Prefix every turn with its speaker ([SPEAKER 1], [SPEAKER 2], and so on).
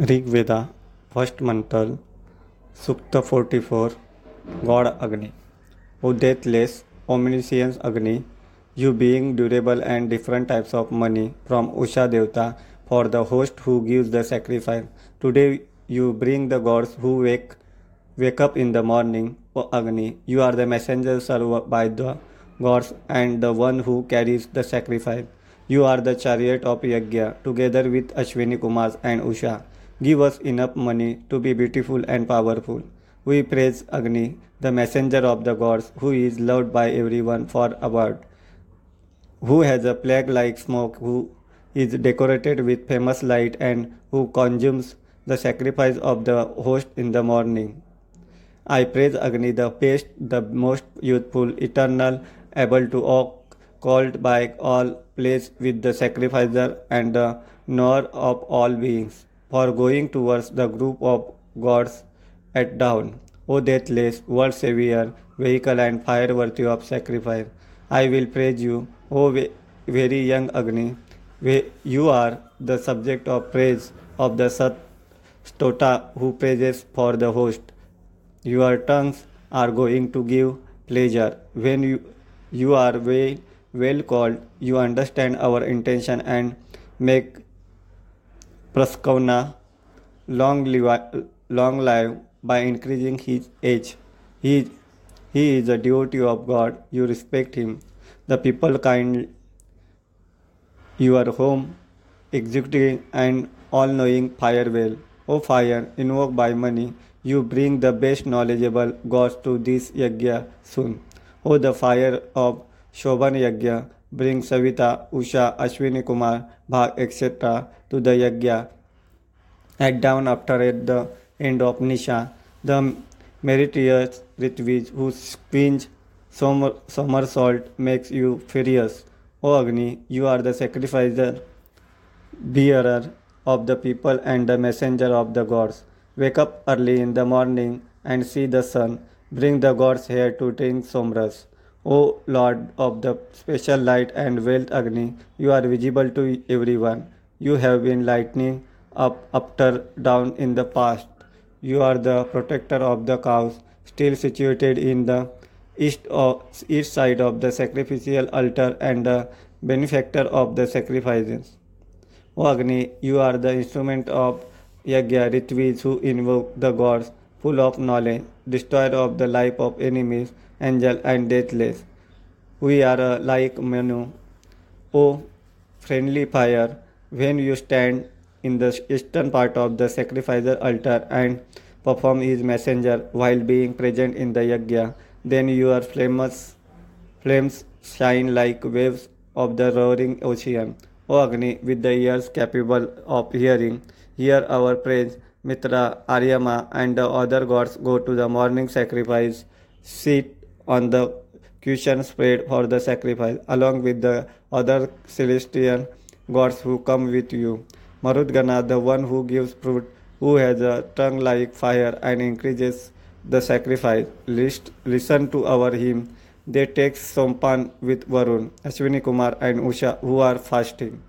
[SPEAKER 1] Rigveda first मंथल सुक्त forty four, god Agni O deathless omniscience Agni you being durable and different types of money from Usha devata for the host who gives the sacrifice today you bring the gods who wake wake up in the morning O Agni you are the messenger serve by the gods and the one who carries the sacrifice you are the chariot of yajna together with Ashwini Kumar and Usha. Give us enough money to be beautiful and powerful. We praise Agni, the messenger of the gods, who is loved by everyone for award, who has a plague like smoke, who is decorated with famous light, and who consumes the sacrifice of the host in the morning. I praise Agni, the best, the most youthful, eternal, able to walk, called by all, placed with the sacrificer and the knower of all beings for going towards the group of gods at dawn. O deathless, world savior, vehicle and fire worthy of sacrifice, I will praise you, O very young Agni. You are the subject of praise of the Sat Stota who praises for the host. Your tongues are going to give pleasure. When you, you are well, well called, you understand our intention and make Praskanva long live, long live by increasing his age. He, he is a devotee of God. You respect him. The people kind your home, executing and all-knowing fire well. O fire, invoked by money, you bring the best knowledgeable gods to this yajna soon. O the fire of Shobhan Yajna, bring Savita, Usha, Ashwini Kumar, Bhag, etc. to the yajna. At dawn after at the end of Nisha, the meritorious Ritviz whose queen's somersault makes you furious. O Agni, you are the sacrificer, bearer of the people and the messenger of the gods. Wake up early in the morning and see the sun. Bring the gods here to drink Somras. O Lord of the special light and wealth Agni, you are visible to everyone. You have been lightning up, after, down in the past. You are the protector of the cows, still situated in the east, of, east side of the sacrificial altar and the benefactor of the sacrifices. O Agni, you are the instrument of Yajna Ritvis who invoke the gods, full of knowledge, destroyer of the life of enemies, angel and deathless. We are like Manu. O friendly fire, when you stand in the eastern part of the sacrificer altar and perform his messenger while being present in the yajna, then your flames, flames shine like waves of the roaring ocean. O Agni, with the ears capable of hearing, hear our praise. Mitra, Aryama, and the other gods go to the morning sacrifice, sit on the cushion spread for the sacrifice, along with the other celestial gods who come with you. Marudgana, the one who gives fruit, who has a tongue like fire and increases the sacrifice. List, listen to our hymn. They take Sompan with Varun, Ashwini Kumar and Usha who are fasting.